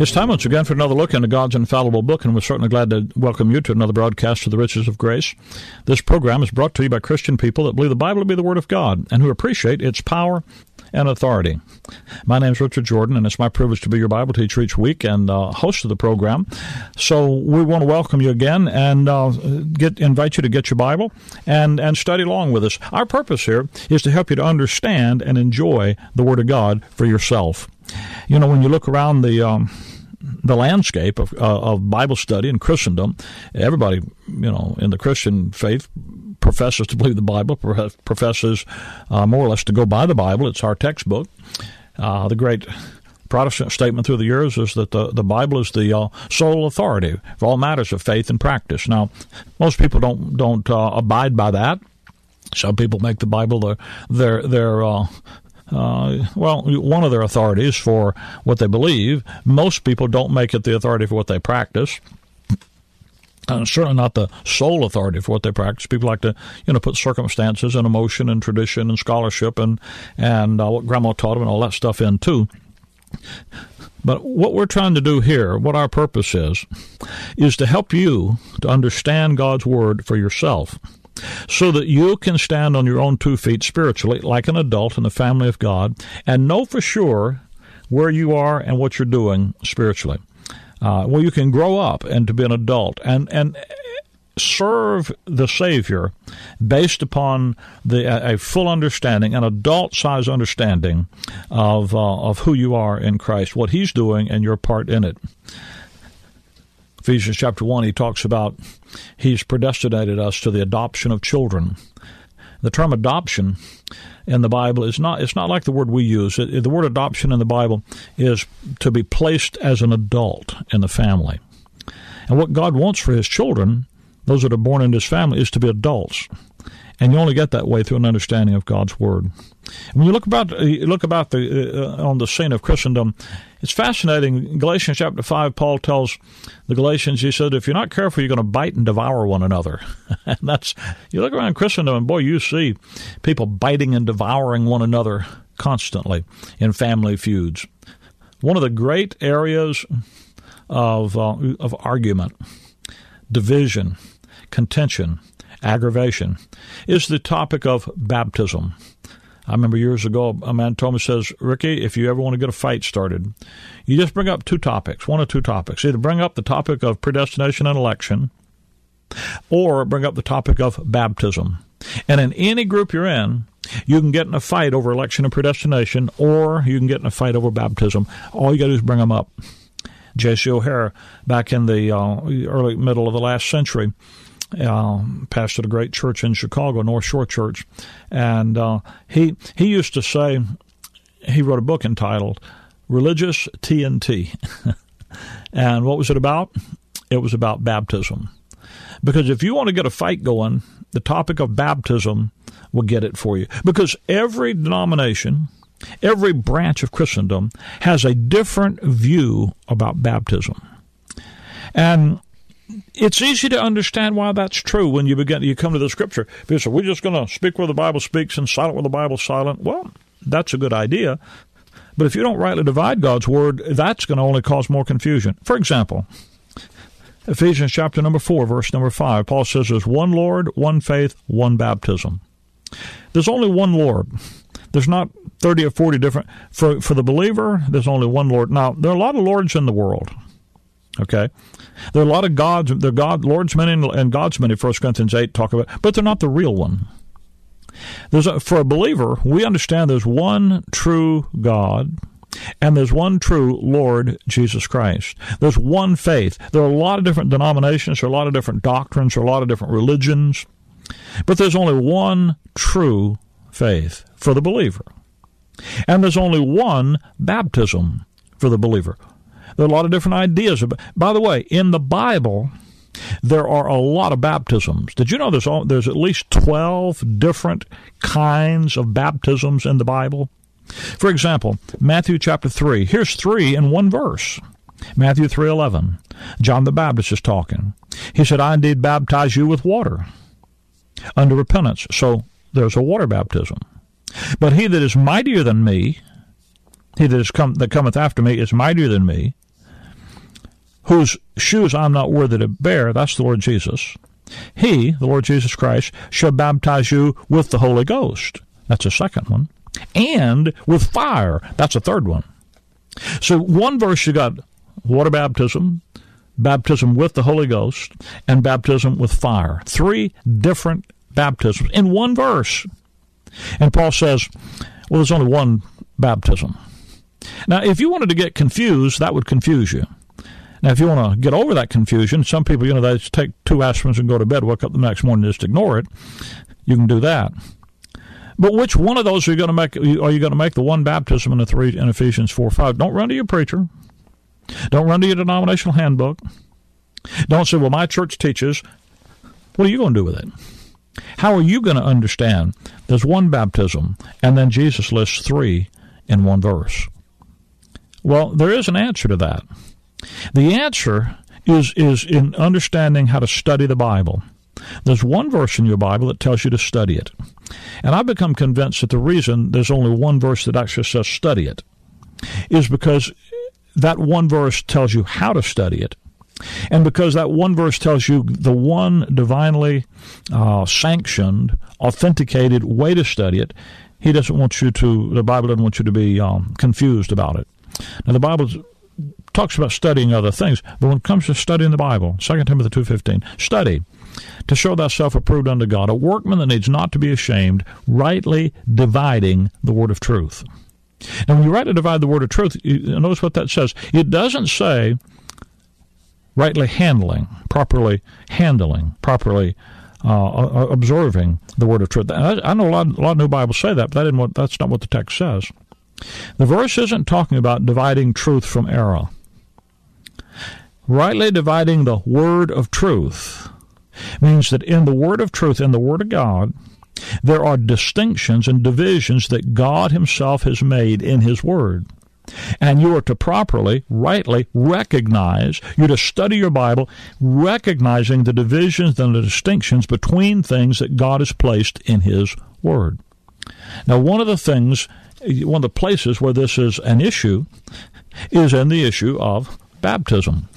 It's time once again for another look into God's infallible book, and we're certainly glad to welcome you to another broadcast of the Riches of Grace. This program is brought to you by Christian people that believe the Bible to be the Word of God and who appreciate its power and authority. My name is Richard Jordan, and it's my privilege to be your Bible teacher each week and uh, host of the program. So we want to welcome you again and uh, get invite you to get your Bible and and study along with us. Our purpose here is to help you to understand and enjoy the Word of God for yourself. You know, when you look around the um, the landscape of, uh, of Bible study in Christendom, everybody, you know, in the Christian faith professes to believe the Bible, professes uh, more or less to go by the Bible. It's our textbook. Uh, the great Protestant statement through the years is that the, the Bible is the uh, sole authority for all matters of faith and practice. Now, most people don't don't uh, abide by that. Some people make the Bible their their their uh, uh, well, one of their authorities for what they believe. Most people don't make it the authority for what they practice. Uh, certainly not the sole authority for what they practice. People like to, you know, put circumstances and emotion and tradition and scholarship and and uh, what grandma taught them and all that stuff in too. But what we're trying to do here, what our purpose is, is to help you to understand God's word for yourself so that you can stand on your own two feet spiritually, like an adult in the family of God, and know for sure where you are and what you're doing spiritually. Uh, well, you can grow up and to be an adult and and serve the Savior based upon the a full understanding, an adult size understanding of uh, of who you are in Christ, what He's doing, and your part in it. Ephesians chapter 1, he talks about he's predestinated us to the adoption of children. The term adoption in the Bible is not it's not like the word we use. The word adoption in the Bible is to be placed as an adult in the family. And what God wants for his children, those that are born in his family, is to be adults. And you only get that way through an understanding of God's word. When you look about you look about the uh, on the scene of Christendom, it's fascinating. Galatians chapter five, Paul tells the Galatians, he said, if you're not careful, you're going to bite and devour one another. and that's you look around Christendom, and boy, you see people biting and devouring one another constantly in family feuds. One of the great areas of uh, of argument, division, contention, aggravation is the topic of baptism. I remember years ago, a man told me, says, Ricky, if you ever want to get a fight started, you just bring up two topics, one or two topics. Either bring up the topic of predestination and election, or bring up the topic of baptism. And in any group you're in, you can get in a fight over election and predestination, or you can get in a fight over baptism. All you got to do is bring them up. J.C. O'Hair, back in the uh, early middle of the last century, uh, pastored a great church in Chicago, North Shore Church, and uh, he he used to say he wrote a book entitled "Religious TNT," and what was it about? It was about baptism, because if you want to get a fight going, the topic of baptism will get it for you, because every denomination. Every branch of Christendom has a different view about baptism. And it's easy to understand why that's true when you begin you come to the scripture. We're just going to speak where the Bible speaks and silent where the Bible's silent. Well, that's a good idea. But if you don't rightly divide God's word, that's going to only cause more confusion. For example, Ephesians chapter number 4, verse number 5, Paul says there's one Lord, one faith, one baptism. There's only one Lord. There's not 30 or 40 different. For, for the believer, there's only one Lord. Now, there are a lot of Lords in the world. Okay? There are a lot of gods, they're God, Lord's men and, and God's men 1 Corinthians 8 talk about, but they're not the real one. There's a, for a believer, we understand there's one true God and there's one true Lord Jesus Christ. There's one faith. There are a lot of different denominations, there are a lot of different doctrines, there are a lot of different religions, but there's only one true faith for the believer. And there's only one baptism for the believer. There are a lot of different ideas. By the way, in the Bible, there are a lot of baptisms. Did you know there's all, there's at least 12 different kinds of baptisms in the Bible? For example, Matthew chapter 3. Here's 3 in one verse. Matthew 3:11. John the Baptist is talking. He said, "I indeed baptize you with water under repentance." So there's a water baptism. But he that is mightier than me, he that er is come that cometh after me is mightier than me, whose shoes I'm not worthy to bear, that's the Lord Jesus. He, the Lord Jesus Christ, shall baptize you with the Holy Ghost. That's a second one. And with fire. That's a third one. So one verse you got water baptism, baptism with the Holy Ghost, and baptism with fire. Three different baptisms in one verse. And Paul says, well, there's only one baptism. Now, if you wanted to get confused, that would confuse you. Now, if you want to get over that confusion, some people, you know, they take two aspirins and go to bed, wake up the next morning and just ignore it. You can do that. But which one of those are you going to make? Are you going to make the one baptism in the three in Ephesians four five? Don't run to your preacher. Don't run to your denominational handbook. Don't say, "Well, my church teaches." What are you going to do with it? How are you going to understand there's one baptism and then Jesus lists three in one verse? Well, there is an answer to that. The answer is is in understanding how to study the Bible. There's one verse in your Bible that tells you to study it. And I've become convinced that the reason there's only one verse that actually says study it is because that one verse tells you how to study it. And because that one verse tells you the one divinely uh, sanctioned, authenticated way to study it, he doesn't want you to, the Bible doesn't want you to be um, confused about it. Now, the Bible talks about studying other things, but when it comes to studying the Bible, 2 Timothy 2.15, study to show thyself approved unto God, a workman that needs not to be ashamed, rightly dividing the word of truth. Now, when you rightly divide the word of truth, notice what that says. It doesn't say rightly handling, properly handling, properly uh, observing the word of truth. I, know a lot, a lot of new Bibles say that, but that's not what the text says. The verse isn't talking about dividing truth from error. Rightly dividing the word of truth means that in the word of truth, in the word of God, there are distinctions and divisions that God Himself has made in His Word. And you are to properly, rightly recognize, you're to study your Bible, recognizing the divisions and the distinctions between things that God has placed in His Word. Now, one of the things, one of the places where this is an issue is in the issue of baptism.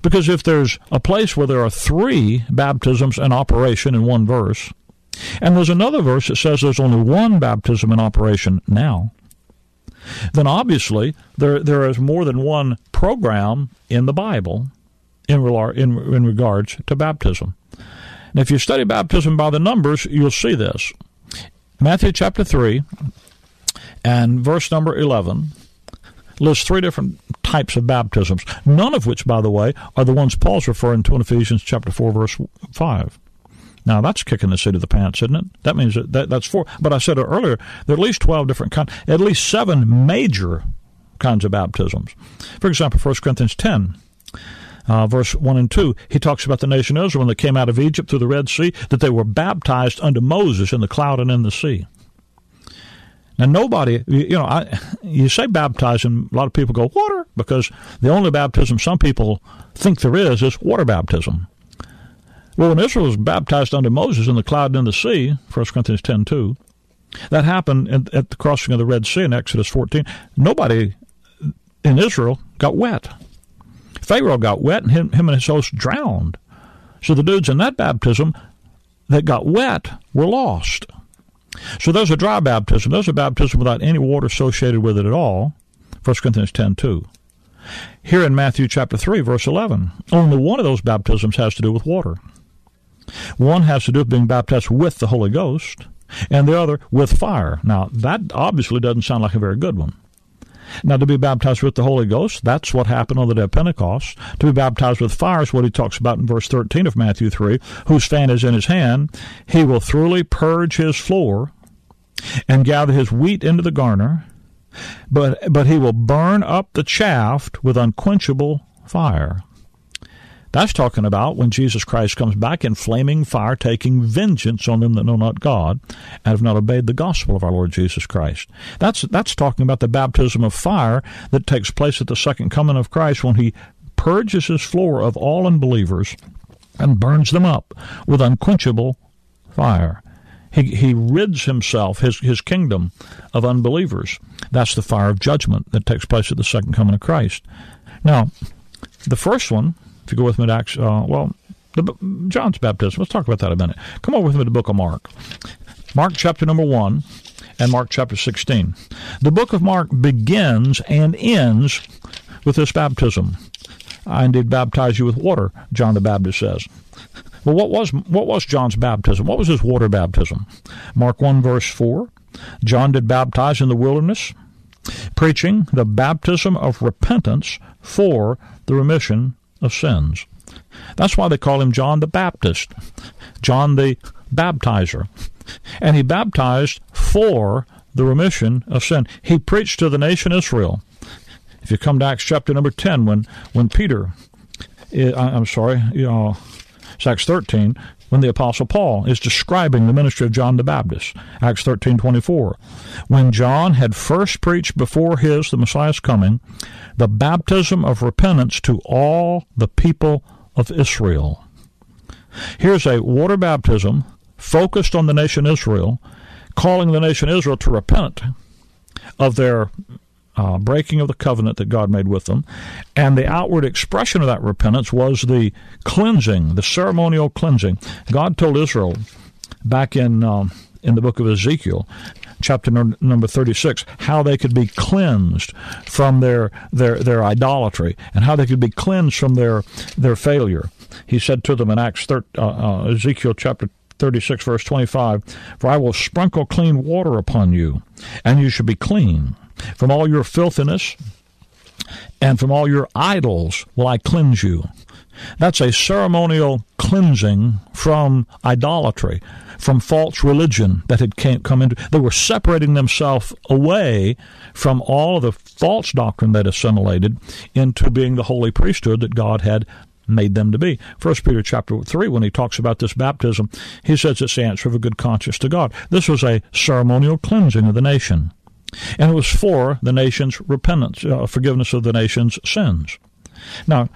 Because if there's a place where there are three baptisms in operation in one verse, and there's another verse that says there's only one baptism in operation now, then obviously there there is more than one program in the Bible in, in, in regards to baptism. And if you study baptism by the numbers, you'll see this. Matthew chapter 3 and verse number 11 lists three different types of baptisms, none of which, by the way, are the ones Paul's referring to in Ephesians chapter 4, verse 5. Now that's kicking the seat of the pants, isn't it? That means that, that that's four. But I said earlier there are at least twelve different kinds, at least seven major kinds of baptisms. For example, 1 Corinthians ten. Uh, verse 1 and 2, he talks about the nation Israel when they came out of Egypt through the Red Sea, that they were baptized unto Moses in the cloud and in the sea. Now, nobody, you know, I, you say baptize, and a lot of people go, water, because the only baptism some people think there is is water baptism. Well, when Israel was baptized under Moses in the cloud and in the sea, 1 Corinthians 10 2, that happened at, at the crossing of the Red Sea in Exodus 14. Nobody in Israel got wet. Pharaoh got wet, and him, him and his host drowned. So the dudes in that baptism that got wet were lost. So there's a dry baptism. There's a baptism without any water associated with it at all. 1 Corinthians 10 2. Here in Matthew chapter 3, verse 11, only one of those baptisms has to do with water. One has to do with being baptized with the Holy Ghost, and the other with fire. Now, that obviously doesn't sound like a very good one. Now, to be baptized with the Holy Ghost, that's what happened on the day of Pentecost. To be baptized with fire is what he talks about in verse 13 of Matthew 3 whose fan is in his hand. He will thoroughly purge his floor and gather his wheat into the garner, but but he will burn up the chaff with unquenchable fire. That's talking about when Jesus Christ comes back in flaming fire, taking vengeance on them that know not God and have not obeyed the gospel of our Lord Jesus Christ. That's that's talking about the baptism of fire that takes place at the second coming of Christ when he purges his floor of all unbelievers and burns them up with unquenchable fire. He, he rids himself, his, his kingdom, of unbelievers. That's the fire of judgment that takes place at the second coming of Christ. Now, the first one if you go with me to Acts, uh, well, the, John's baptism. Let's talk about that a minute. Come over with me to the book of Mark. Mark chapter number 1 and Mark chapter 16. The book of Mark begins and ends with this baptism. I indeed baptize you with water, John the Baptist says. Well, what was what was John's baptism? What was his water baptism? Mark 1 verse 4. John did baptize in the wilderness, preaching the baptism of repentance for the remission of sins. That's why they call him John the Baptist, John the Baptizer. And he baptized for the remission of sin. He preached to the nation Israel. If you come to Acts chapter number 10, when, when Peter, eh, I'm sorry, you know, Acts 13, when the apostle Paul is describing the ministry of John the Baptist, Acts 13:24. When John had first preached before his the Messiah's coming, the baptism of repentance to all the people of Israel. Here's a water baptism focused on the nation Israel, calling the nation Israel to repent of their uh, breaking of the covenant that God made with them. And the outward expression of that repentance was the cleansing, the ceremonial cleansing. God told Israel back in, um, in the book of Ezekiel, chapter number 36, how they could be cleansed from their, their, their idolatry and how they could be cleansed from their, their failure. He said to them in Acts 13, uh, uh, Ezekiel chapter 36, verse 25, For I will sprinkle clean water upon you, and you shall be clean from all your filthiness and from all your idols will I cleanse you. That's a ceremonial cleansing from idolatry, from false religion that had come into. They were separating themselves away from all of the false doctrine that assimilated into being the holy priesthood that God had made them to be. First Peter chapter three, when he talks about this baptism, he says it's the answer of a good conscience to God. This was a ceremonial cleansing of the nation and it was for the nation's repentance, uh, forgiveness of the nation's sins. Now,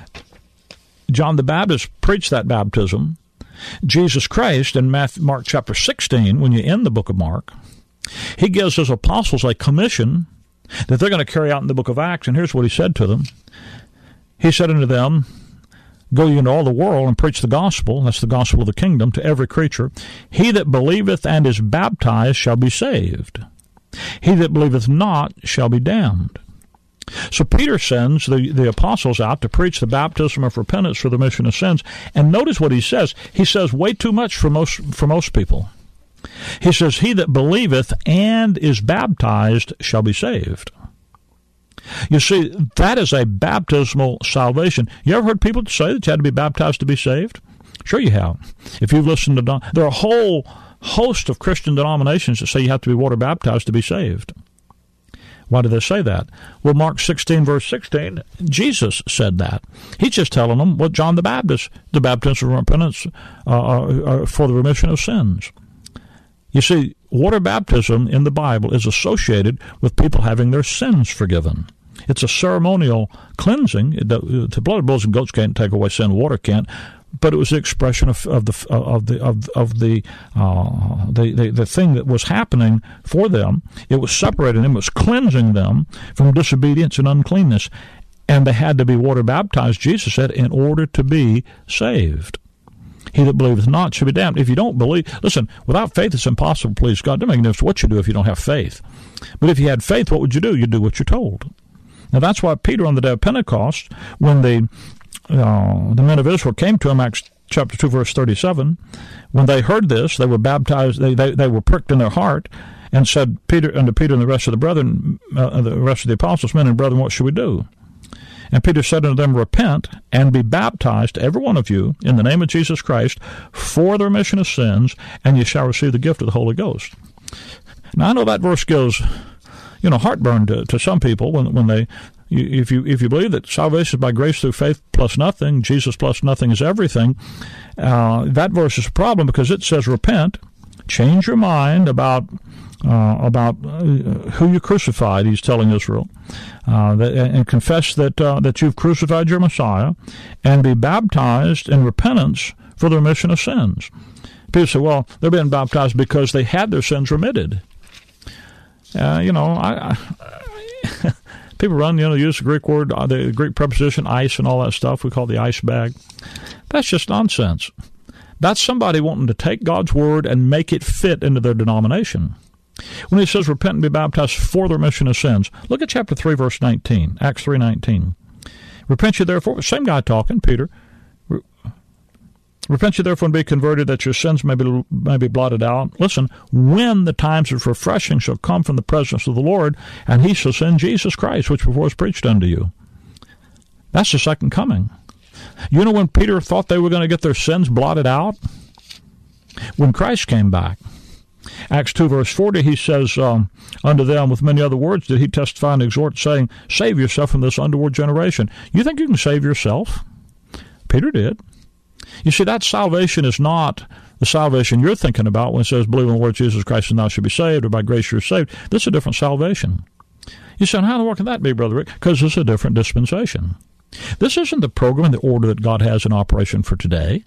John the Baptist preached that baptism. Jesus Christ in Matthew, Mark chapter 16, when you end the book of Mark, he gives his apostles a commission that they're going to carry out in the book of Acts. And here's what he said to them He said unto them, Go ye into all the world and preach the gospel, that's the gospel of the kingdom, to every creature. He that believeth and is baptized shall be saved he that believeth not shall be damned. So Peter sends the, the apostles out to preach the baptism of repentance for the remission of sins. And notice what he says. He says way too much for most for most people. He says, He that believeth and is baptized shall be saved. You see, that is a baptismal salvation. You ever heard people say that you had to be baptized to be saved? Sure you have. If you've listened to Don, there are a whole host of Christian denominations that say you have to be water baptized to be saved. Why do they say that? Well, Mark 16, verse 16, Jesus said that. He's just telling them what John the Baptist, the baptism of repentance uh, uh, uh, for the remission of sins. You see, water baptism in the Bible is associated with people having their sins forgiven. It's a ceremonial cleansing. The, the blood of bulls and goats can't take away sin. Water can't but it was the expression of, of the of the of, of the, uh, the, the the thing that was happening for them. It was separating them, it was cleansing them from disobedience and uncleanness, and they had to be water baptized. Jesus said, in order to be saved. He that believeth not shall be damned. If you don't believe, listen, without faith it's impossible please God. It doesn't make no difference what you do if you don't have faith. But if you had faith, what would you do? You'd do what you're told. Now that's why Peter on the day of Pentecost, when they uh, the men of Israel came to him, Acts chapter 2, verse 37. When they heard this, they were baptized, they, they, they were pricked in their heart, and said Peter unto Peter and the rest of the brethren, uh, the rest of the apostles, men and brethren, what should we do? And Peter said unto them, Repent and be baptized, every one of you, in the name of Jesus Christ, for the remission of sins, and ye shall receive the gift of the Holy Ghost. Now I know that verse goes you know heartburn to, to some people when when they if you if you believe that salvation is by grace through faith plus nothing, Jesus plus nothing is everything, uh, that verse is a problem because it says repent, change your mind about uh, about uh, who you crucified. He's telling Israel, uh, that, and confess that uh, that you've crucified your Messiah, and be baptized in repentance for the remission of sins. People say, well, they're being baptized because they had their sins remitted. Uh, you know, I, I people run, you know, use the Greek word, uh, the Greek preposition eis and all that stuff. We call the ice bag. That's just nonsense. That's somebody wanting to take God's word and make it fit into their denomination. When he says repent and be baptized for the remission of sins, look at chapter 3, verse 19, Acts 3 19. Repent you therefore, same guy talking, Peter. Repent you therefore and be converted that your sins may be, may be blotted out. Listen, when the times of refreshing shall come from the presence of the Lord, and he shall send Jesus Christ, which before was preached unto you. That's the second coming. You know when Peter thought they were going to get their sins blotted out? When Christ came back. Acts 2, verse 40, he says, um, Unto them with many other words did he testify and exhort, saying, Save yourself from this underworld generation. You think you can save yourself? Peter did. You see, that salvation is not the salvation you're thinking about when it says, Believe in the Lord Jesus Christ and thou shalt be saved, or by grace you're saved. This is a different salvation. You say, How in the world can that be, Brother Rick? Because it's a different dispensation. This isn't the program and the order that God has in operation for today.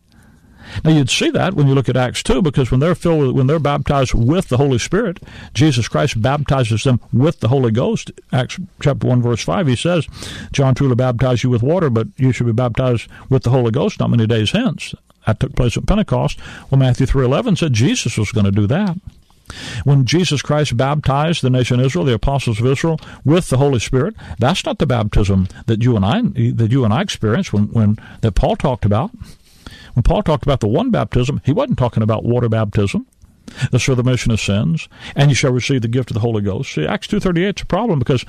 Now you'd see that when you look at Acts 2 because when they're filled with, when they're baptized with the Holy Spirit, Jesus Christ baptizes them with the Holy Ghost. Acts chapter 1 verse 5 he says, John truly baptized you with water, but you should be baptized with the Holy Ghost not many days hence. That took place at Pentecost. Well Matthew 3:11 said Jesus was going to do that. When Jesus Christ baptized the nation of Israel, the apostles of Israel, with the Holy Spirit, that's not the baptism that you and I that you and I experienced when, when that Paul talked about. When Paul talked about the one baptism, he wasn't talking about water baptism. That's for the remission of sins, and you shall receive the gift of the Holy Ghost. See, Acts two thirty eight is a problem because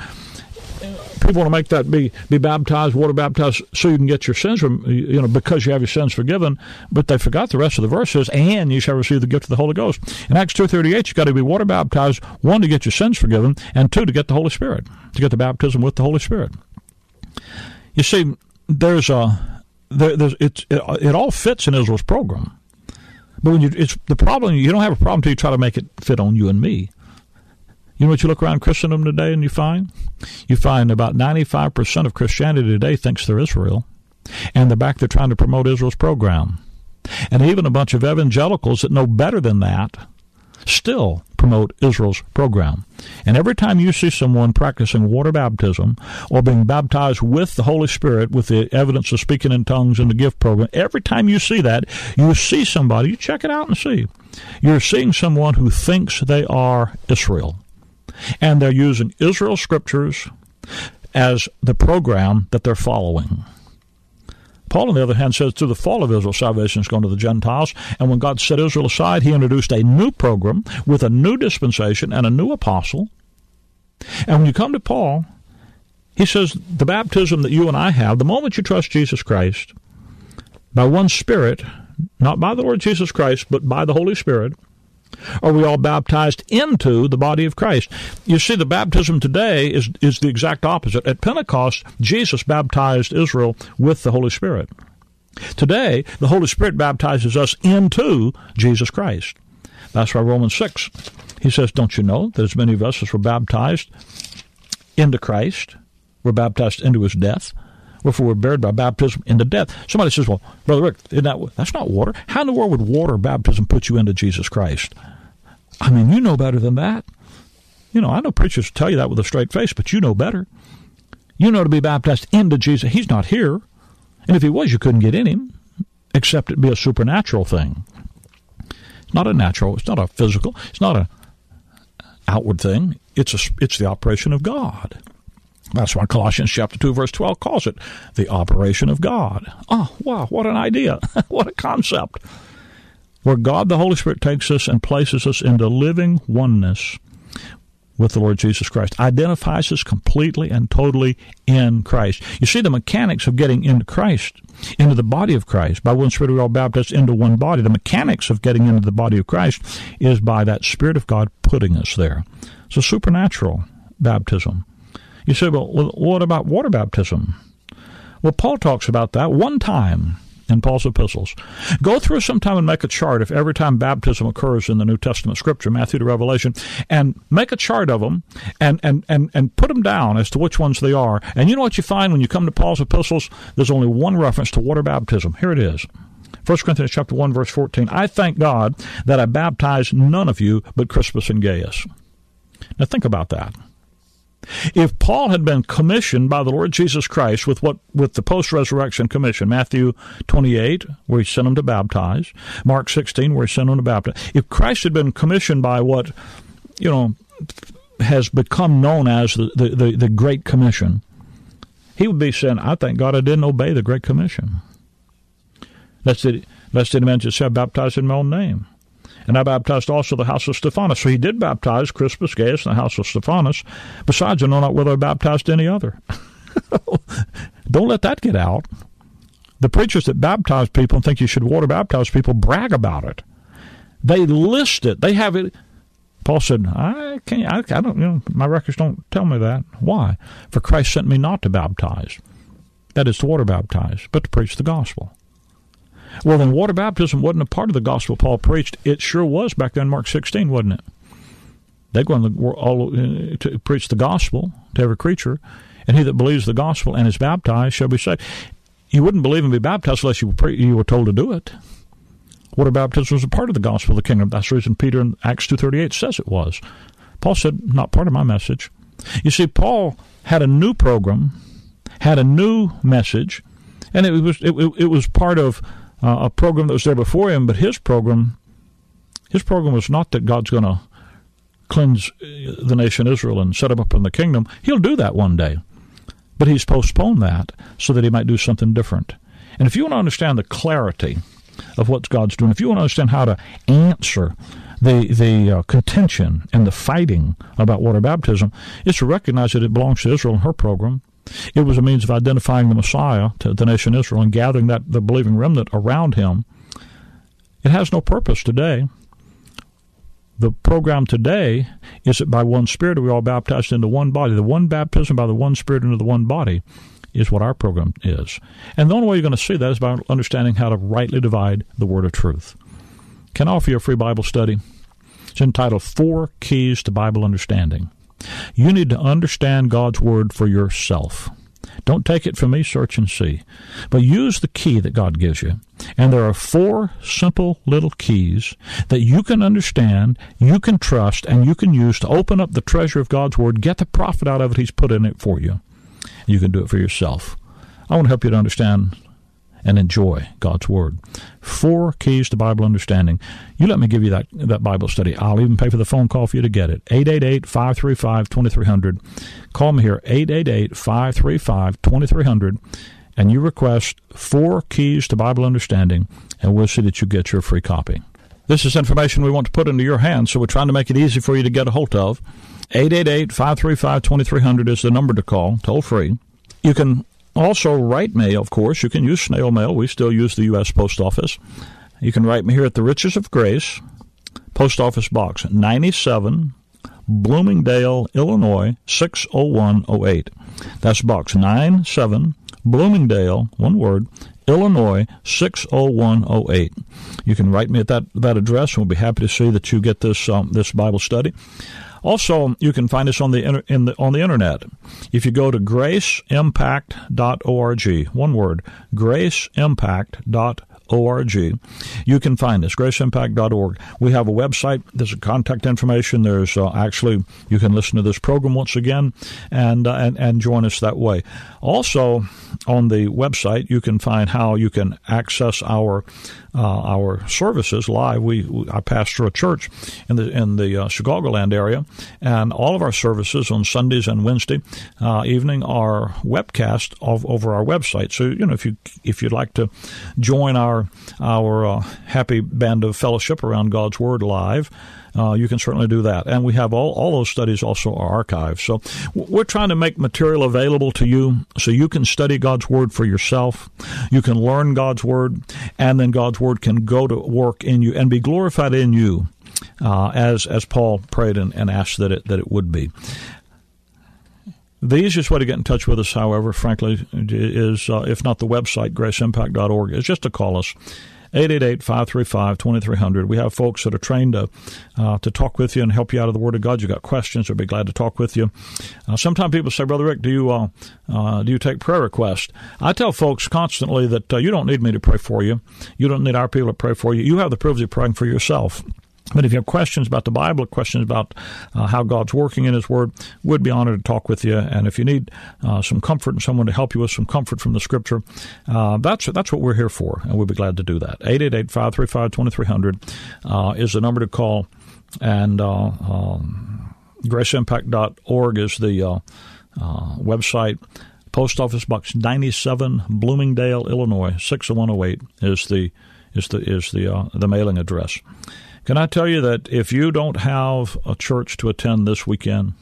people want to make that be be baptized, water baptized, so you can get your sins, from you know, because you have your sins forgiven. But they forgot the rest of the verses, "And you shall receive the gift of the Holy Ghost." In Acts two thirty eight, you got to be water baptized, one to get your sins forgiven, and two to get the Holy Spirit, to get the baptism with the Holy Spirit. You see, there's a there, it, it all fits in Israel's program. But when you, it's the problem, you don't have a problem until you try to make it fit on you and me. You know what you look around Christendom today and you find? You find about 95% of Christianity today thinks they're Israel. And they're back there trying to promote Israel's program. And even a bunch of evangelicals that know better than that still promote Israel's program. And every time you see someone practicing water baptism or being baptized with the Holy Spirit with the evidence of speaking in tongues in the gift program, every time you see that, you see somebody, you check it out and see. You're seeing someone who thinks they are Israel. And they're using Israel scriptures as the program that they're following. Paul, on the other hand, says through the fall of Israel, salvation is going to the Gentiles. And when God set Israel aside, he introduced a new program with a new dispensation and a new apostle. And when you come to Paul, he says the baptism that you and I have, the moment you trust Jesus Christ, by one Spirit, not by the Lord Jesus Christ, but by the Holy Spirit, are we all baptized into the body of Christ? You see, the baptism today is, is the exact opposite. At Pentecost, Jesus baptized Israel with the Holy Spirit. Today, the Holy Spirit baptizes us into Jesus Christ. That's why Romans 6, he says, Don't you know that as many of us as were baptized into Christ, were baptized into his death? Wherefore we're buried by baptism into death. Somebody says, Well, Brother Rick, that, that's not water. How in the world would water baptism put you into Jesus Christ? I mean, you know better than that. You know, I know preachers tell you that with a straight face, but you know better. You know to be baptized into Jesus. He's not here. And if he was, you couldn't get in him, except it be a supernatural thing. It's not a natural, it's not a physical, it's not a outward thing. It's a, it's the operation of God. That's why Colossians chapter 2 verse 12 calls it the operation of God. Oh, wow, what an idea. what a concept. Where God the Holy Spirit takes us and places us into living oneness with the Lord Jesus Christ, identifies us completely and totally in Christ. You see, the mechanics of getting into Christ, into the body of Christ, by one Spirit we all baptized into one body. The mechanics of getting into the body of Christ is by that Spirit of God putting us there. So supernatural baptism. You say, well, what about water baptism? Well, Paul talks about that one time in Paul's epistles. Go through sometime and make a chart if every time baptism occurs in the New Testament scripture, Matthew to Revelation, and make a chart of them and, and, and, and put them down as to which ones they are. And you know what you find when you come to Paul's epistles? There's only one reference to water baptism. Here it is. 1 Corinthians chapter 1 verse 14. I thank God that I baptized none of you but Crispus and Gaius. Now think about that. If Paul had been commissioned by the Lord Jesus Christ with what with the post-resurrection commission, Matthew 28, where he sent him to baptize, Mark 16, where he sent him to baptize. If Christ had been commissioned by what, you know, has become known as the, the, the, the Great Commission, he would be saying, I thank God I didn't obey the Great Commission. Lest it, any man just say, baptized in my own name and I baptized also the house of Stephanas. So he did baptize Crispus, Gaius, and the house of Stephanas. Besides, I know not whether I baptized any other. Don't let that get out. The preachers that baptize people and think you should water baptize people brag about it. They list it. They have it. Paul said, "I can't. I, I don't. You know, my records don't tell me that. Why? For Christ sent me not to baptize, that is to water baptize, but to preach the gospel." Well, then water baptism wasn't a part of the gospel Paul preached. It sure was back then, Mark 16, wasn't it? They go on all uh, to preach the gospel to every creature, and he that believes the gospel and is baptized shall be saved. You wouldn't believe and be baptized unless you were, pre- you were told to do it. Water baptism was a part of the gospel of the kingdom. That's the reason Peter in Acts 2.38 says it was. Paul said, not part of my message. You see, Paul had a new program, had a new message, and it was it, it was part of uh, a program that was there before him, but his program, his program was not that God's going to cleanse uh, the nation Israel and set him up in the kingdom. He'll do that one day, but he's postponed that so that he might do something different. And if you want to understand the clarity of what God's doing, if you want to understand how to answer the the uh, contention and the fighting about water baptism, is to recognize that it belongs to Israel and her program, it was a means of identifying the Messiah to the nation Israel and gathering that the believing remnant around him. It has no purpose today. The program today is that by one Spirit we all baptized into one body. The one baptism by the one Spirit into the one body is what our program is. And the only way you're going to see that is by understanding how to rightly divide the word of truth. Can I offer you a free Bible study? It's entitled Four Keys to Bible Understanding. You need to understand God's Word for yourself. Don't take it from me, search and see. But use the key that God gives you. And there are four simple little keys that you can understand, you can trust, and you can use to open up the treasure of God's Word, get the profit out of it He's put in it for you. You can do it for yourself. I want to help you to understand and enjoy God's Word. Four keys to Bible understanding. You let me give you that, that Bible study. I'll even pay for the phone call for you to get it. 888 535 2300. Call me here, 888 535 2300, and you request four keys to Bible understanding, and we'll see that you get your free copy. This is information we want to put into your hands, so we're trying to make it easy for you to get a hold of. 888 535 2300 is the number to call, toll free. You can also, write me, of course. You can use snail mail. We still use the U.S. Post Office. You can write me here at the Riches of Grace, Post Office Box 97, Bloomingdale, Illinois 60108. That's Box 97, Bloomingdale, one word, Illinois 60108. You can write me at that, that address, and we'll be happy to see that you get this um, this Bible study. Also, you can find us on the, in the on the internet. If you go to graceimpact.org, one word, graceimpact.org org. You can find this, graceimpact.org. We have a website. There's a contact information. There's uh, actually, you can listen to this program once again and, uh, and, and join us that way. Also, on the website, you can find how you can access our uh, our services live. We, we, I pastor a church in the in the uh, Chicagoland area, and all of our services on Sundays and Wednesday uh, evening are webcast of, over our website. So you know if you if you'd like to join our our uh, happy band of fellowship around God's Word live, uh, you can certainly do that. And we have all, all those studies also are archived. So we're trying to make material available to you so you can study God's Word for yourself. You can learn God's Word, and then God's Word can go to work in you and be glorified in you. Uh, as as Paul prayed and, and asked that it that it would be. The easiest way to get in touch with us, however, frankly, is uh, if not the website, graceimpact.org, is just to call us. 888-535-2300. We have folks that are trained to uh, to talk with you and help you out of the Word of God. You got questions? They'll be glad to talk with you. Uh, sometimes people say, Brother Rick, do you uh, uh do you take prayer requests? I tell folks constantly that uh, you don't need me to pray for you. You don't need our people to pray for you. You have the privilege of praying for yourself. But if you have questions about the Bible, questions about uh, how God's working in His Word, we'd be honored to talk with you. And if you need uh, some comfort and someone to help you with some comfort from the Scripture, uh, that's that's what we're here for, and we'd be glad to do that. 888-535-2300 uh, is the number to call, and uh, um, graceimpact.org is the uh, website. Post Office Box 97, Bloomingdale, Illinois 60108 is the is the is the the mailing address. Can I tell you that if you don't have a church to attend this weekend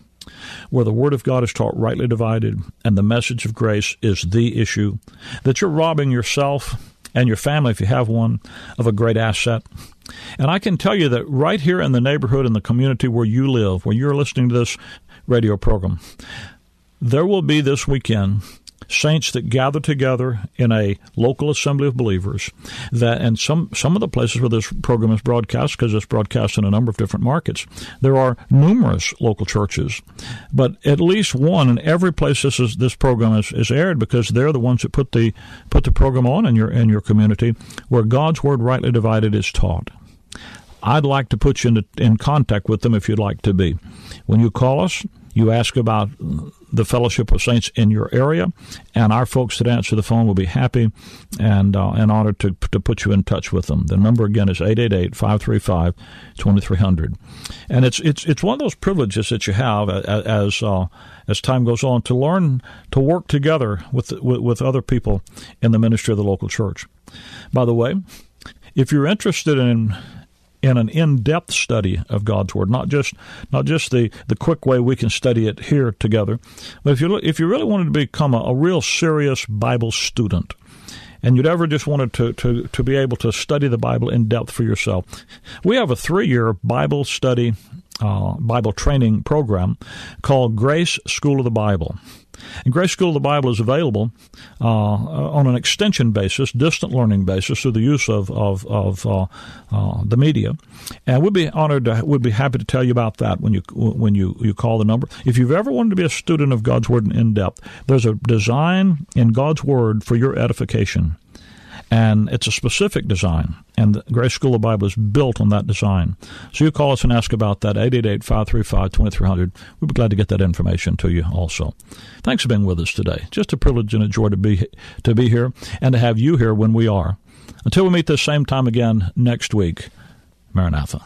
where the Word of God is taught rightly divided and the message of grace is the issue, that you're robbing yourself and your family, if you have one, of a great asset? And I can tell you that right here in the neighborhood, in the community where you live, where you're listening to this radio program, there will be this weekend saints that gather together in a local assembly of believers. That and some some of the places where this program is broadcast, because it's broadcast in a number of different markets, there are numerous local churches, but at least one in every place this is this program is, is aired because they're the ones that put the put the program on in your in your community where God's word rightly divided is taught. I'd like to put you in, in contact with them if you'd like to be. When you call us, you ask about the Fellowship of Saints in your area, and our folks that answer the phone will be happy and uh, and honored to to put you in touch with them. The number again is 888-535-2300. And it's it's it's one of those privileges that you have as uh, as time goes on to learn to work together with, with with other people in the ministry of the local church. By the way, if you're interested in in an in-depth study of God's Word, not just not just the, the quick way we can study it here together, but if you if you really wanted to become a, a real serious Bible student, and you'd ever just wanted to, to, to be able to study the Bible in depth for yourself, we have a three-year Bible study, uh, Bible training program called Grace School of the Bible. And Grace School of the Bible is available uh, on an extension basis, distant learning basis, through the use of of, of uh, uh, the media. And we'd be honored to, we'd be happy to tell you about that when you when you, you call the number. If you've ever wanted to be a student of God's Word in depth, there's a design in God's Word for your edification and it's a specific design. And the Grace School of Bible is built on that design. So you call us and ask about that, 888-535-2300. We'd be glad to get that information to you also. Thanks for being with us today. Just a privilege and a joy to be, to be here and to have you here when we are. Until we meet this same time again next week, Maranatha.